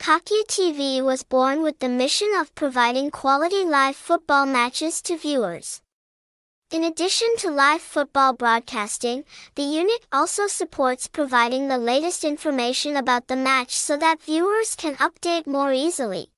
Cakhia TV was born with the mission of providing quality live football matches to viewers. In addition to live football broadcasting, the unit also supports providing the latest information about the match so that viewers can update more easily.